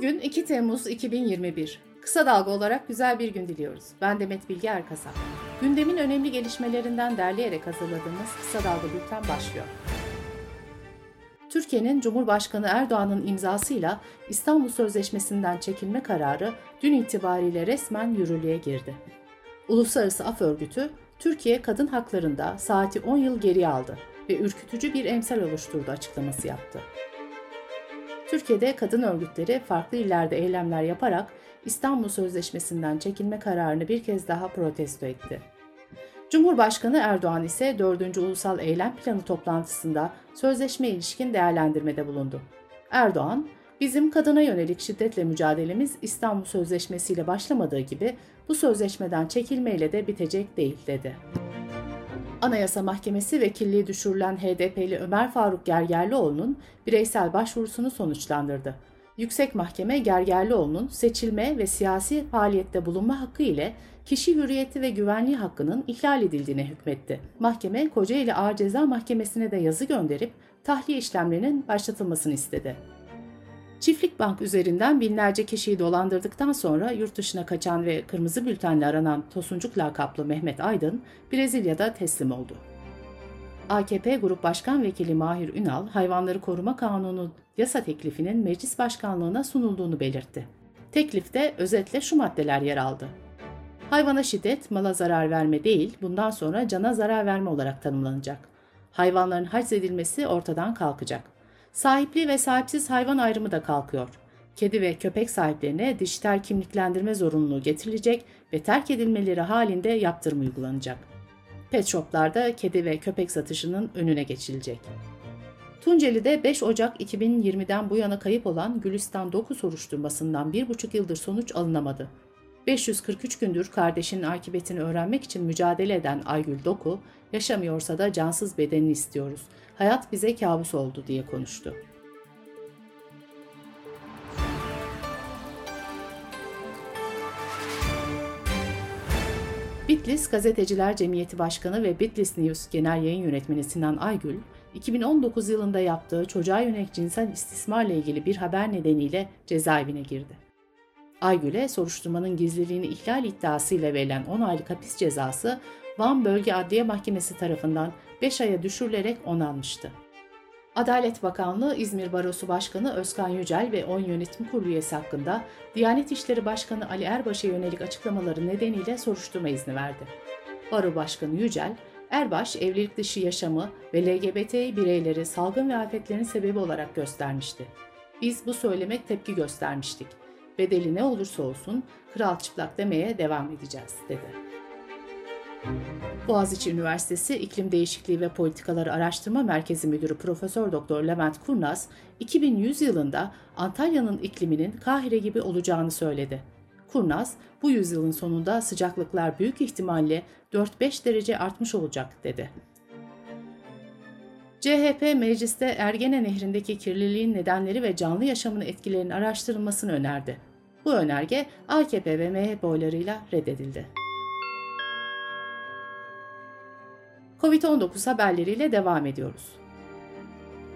Bugün 2 Temmuz 2021. Kısa dalga olarak güzel bir gün diliyoruz. Ben Demet Bilge Erkasap. Gündemin önemli gelişmelerinden derleyerek hazırladığımız Kısa Dalga Bülten başlıyor. Türkiye'nin Cumhurbaşkanı Erdoğan'ın imzasıyla İstanbul Sözleşmesi'nden çekilme kararı dün itibariyle resmen yürürlüğe girdi. Uluslararası Af Örgütü, Türkiye kadın haklarında saati 10 yıl geriye aldı ve ürkütücü bir emsal oluşturdu açıklaması yaptı. Türkiye'de kadın örgütleri farklı illerde eylemler yaparak İstanbul Sözleşmesi'nden çekilme kararını bir kez daha protesto etti. Cumhurbaşkanı Erdoğan ise 4. Ulusal Eylem Planı toplantısında sözleşme ilişkin değerlendirmede bulundu. Erdoğan, bizim kadına yönelik şiddetle mücadelemiz İstanbul Sözleşmesi ile başlamadığı gibi bu sözleşmeden çekilmeyle de bitecek değil dedi. Anayasa Mahkemesi vekilliği düşürülen HDP'li Ömer Faruk Gergerlioğlu'nun bireysel başvurusunu sonuçlandırdı. Yüksek Mahkeme Gergerlioğlu'nun seçilme ve siyasi faaliyette bulunma hakkı ile kişi hürriyeti ve güvenliği hakkının ihlal edildiğine hükmetti. Mahkeme Kocaeli Ağır Ceza Mahkemesi'ne de yazı gönderip tahliye işlemlerinin başlatılmasını istedi. Çiftlik Bank üzerinden binlerce kişiyi dolandırdıktan sonra yurt dışına kaçan ve kırmızı bültenle aranan Tosuncuk lakaplı Mehmet Aydın, Brezilya'da teslim oldu. AKP Grup Başkan Vekili Mahir Ünal, Hayvanları Koruma Kanunu yasa teklifinin meclis başkanlığına sunulduğunu belirtti. Teklifte özetle şu maddeler yer aldı. Hayvana şiddet, mala zarar verme değil, bundan sonra cana zarar verme olarak tanımlanacak. Hayvanların haczedilmesi ortadan kalkacak. Sahipli ve sahipsiz hayvan ayrımı da kalkıyor. Kedi ve köpek sahiplerine dijital kimliklendirme zorunluluğu getirilecek ve terk edilmeleri halinde yaptırım uygulanacak. Pet shoplarda kedi ve köpek satışının önüne geçilecek. Tunceli'de 5 Ocak 2020'den bu yana kayıp olan Gülistan Doku soruşturmasından 1,5 yıldır sonuç alınamadı. 543 gündür kardeşinin akıbetini öğrenmek için mücadele eden Aygül Doku, yaşamıyorsa da cansız bedenini istiyoruz. Hayat bize kabus oldu diye konuştu. Bitlis Gazeteciler Cemiyeti Başkanı ve Bitlis News Genel Yayın Yönetmeni Sinan Aygül, 2019 yılında yaptığı çocuğa yönelik cinsel istismarla ilgili bir haber nedeniyle cezaevine girdi. Aygül'e soruşturmanın gizliliğini ihlal iddiasıyla verilen 10 aylık hapis cezası Van Bölge Adliye Mahkemesi tarafından 5 aya düşürülerek onanmıştı. Adalet Bakanlığı İzmir Barosu Başkanı Özkan Yücel ve 10 yönetim kurulu üyesi hakkında Diyanet İşleri Başkanı Ali Erbaş'a yönelik açıklamaları nedeniyle soruşturma izni verdi. Baro Başkanı Yücel, Erbaş evlilik dışı yaşamı ve LGBT bireyleri salgın ve afetlerin sebebi olarak göstermişti. Biz bu söyleme tepki göstermiştik. Bedeli ne olursa olsun kral çıplak demeye devam edeceğiz, dedi. Boğaziçi Üniversitesi İklim Değişikliği ve Politikaları Araştırma Merkezi Müdürü Profesör Doktor Levent Kurnaz, 2100 yılında Antalya'nın ikliminin Kahire gibi olacağını söyledi. Kurnaz, bu yüzyılın sonunda sıcaklıklar büyük ihtimalle 4-5 derece artmış olacak dedi. CHP mecliste Ergene Nehri'ndeki kirliliğin nedenleri ve canlı yaşamın etkilerinin araştırılmasını önerdi. Bu önerge AKP ve MHP oylarıyla reddedildi. Covid-19 haberleriyle devam ediyoruz.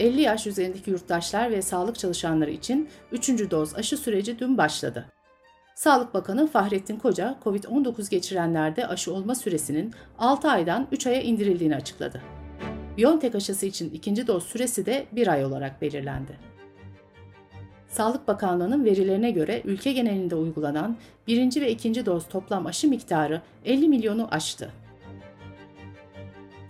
50 yaş üzerindeki yurttaşlar ve sağlık çalışanları için 3. doz aşı süreci dün başladı. Sağlık Bakanı Fahrettin Koca, COVID-19 geçirenlerde aşı olma süresinin 6 aydan 3 aya indirildiğini açıkladı. BioNTech aşısı için ikinci doz süresi de 1 ay olarak belirlendi. Sağlık Bakanlığı'nın verilerine göre ülke genelinde uygulanan birinci ve ikinci doz toplam aşı miktarı 50 milyonu aştı.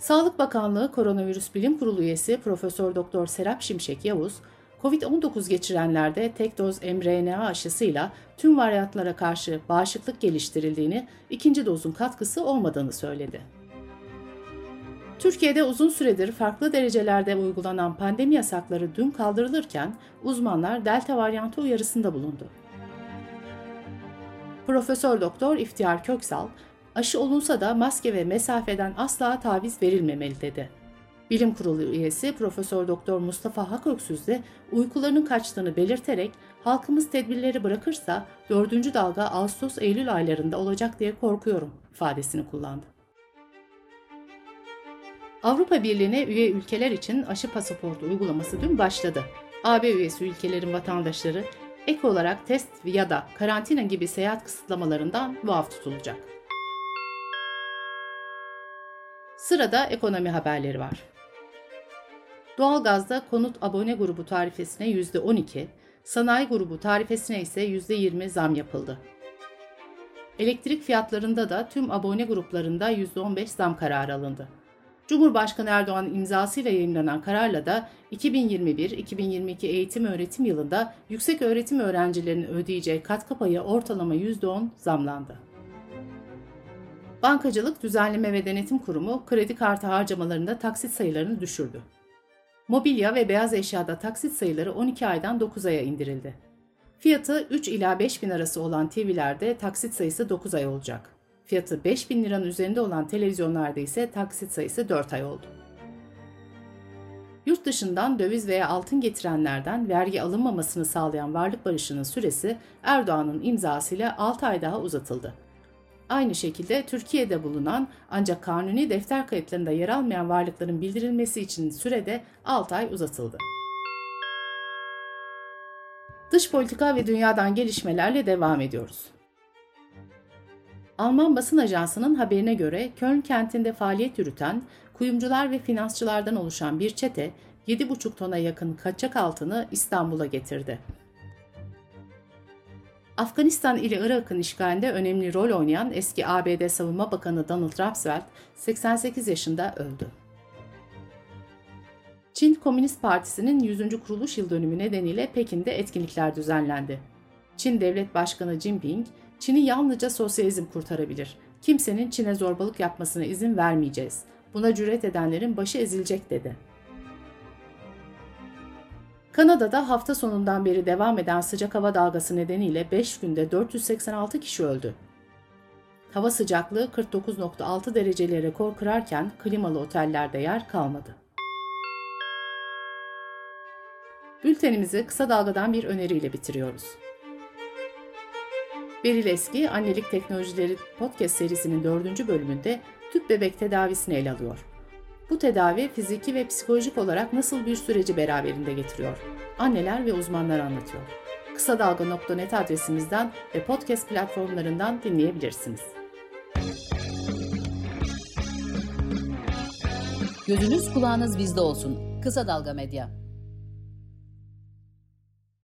Sağlık Bakanlığı Koronavirüs Bilim Kurulu üyesi Profesör Doktor Serap Şimşek Yavuz, COVID-19 geçirenlerde tek doz mRNA aşısıyla tüm varyantlara karşı bağışıklık geliştirildiğini, ikinci dozun katkısı olmadığını söyledi. Türkiye'de uzun süredir farklı derecelerde uygulanan pandemi yasakları dün kaldırılırken uzmanlar delta varyantı uyarısında bulundu. Profesör Doktor İftihar Köksal, aşı olunsa da maske ve mesafeden asla taviz verilmemeli dedi. Bilim Kurulu üyesi Profesör Doktor Mustafa Haköksüz de uykularının kaçtığını belirterek halkımız tedbirleri bırakırsa 4. dalga Ağustos-Eylül aylarında olacak diye korkuyorum ifadesini kullandı. Avrupa Birliği'ne üye ülkeler için aşı pasaportu uygulaması dün başladı. AB üyesi ülkelerin vatandaşları Ek olarak test ya da karantina gibi seyahat kısıtlamalarından muaf tutulacak. Sırada ekonomi haberleri var. Doğalgazda konut abone grubu tarifesine %12, sanayi grubu tarifesine ise %20 zam yapıldı. Elektrik fiyatlarında da tüm abone gruplarında %15 zam kararı alındı. Cumhurbaşkanı Erdoğan imzasıyla yayınlanan kararla da 2021-2022 eğitim öğretim yılında yüksek öğretim öğrencilerinin ödeyeceği katkı payı ortalama %10 zamlandı. Bankacılık Düzenleme ve Denetim Kurumu kredi kartı harcamalarında taksit sayılarını düşürdü. Mobilya ve beyaz eşyada taksit sayıları 12 aydan 9 aya indirildi. Fiyatı 3 ila 5 bin arası olan TV'lerde taksit sayısı 9 ay olacak. Fiyatı 5 bin liranın üzerinde olan televizyonlarda ise taksit sayısı 4 ay oldu. Yurt dışından döviz veya altın getirenlerden vergi alınmamasını sağlayan varlık barışının süresi Erdoğan'ın imzasıyla 6 ay daha uzatıldı. Aynı şekilde Türkiye'de bulunan ancak kanuni defter kayıtlarında yer almayan varlıkların bildirilmesi için sürede 6 ay uzatıldı. Dış politika ve dünyadan gelişmelerle devam ediyoruz. Alman basın ajansının haberine göre Köln kentinde faaliyet yürüten kuyumcular ve finansçılardan oluşan bir çete 7,5 tona yakın kaçak altını İstanbul'a getirdi. Afganistan ile Irak'ın işgalinde önemli rol oynayan eski ABD Savunma Bakanı Donald Rumsfeld 88 yaşında öldü. Çin Komünist Partisi'nin 100. kuruluş yıl dönümü nedeniyle Pekin'de etkinlikler düzenlendi. Çin Devlet Başkanı Jinping, Çin'i yalnızca sosyalizm kurtarabilir. Kimsenin Çin'e zorbalık yapmasına izin vermeyeceğiz. Buna cüret edenlerin başı ezilecek dedi. Kanada'da hafta sonundan beri devam eden sıcak hava dalgası nedeniyle 5 günde 486 kişi öldü. Hava sıcaklığı 49.6 dereceyle rekor kırarken klimalı otellerde yer kalmadı. Bültenimizi kısa dalgadan bir öneriyle bitiriyoruz. Beril Eski, Annelik Teknolojileri podcast serisinin dördüncü bölümünde tüp bebek tedavisini ele alıyor. Bu tedavi fiziki ve psikolojik olarak nasıl bir süreci beraberinde getiriyor? Anneler ve uzmanlar anlatıyor. Kısa Dalga.net adresimizden ve podcast platformlarından dinleyebilirsiniz. Gözünüz kulağınız bizde olsun. Kısa Dalga Medya.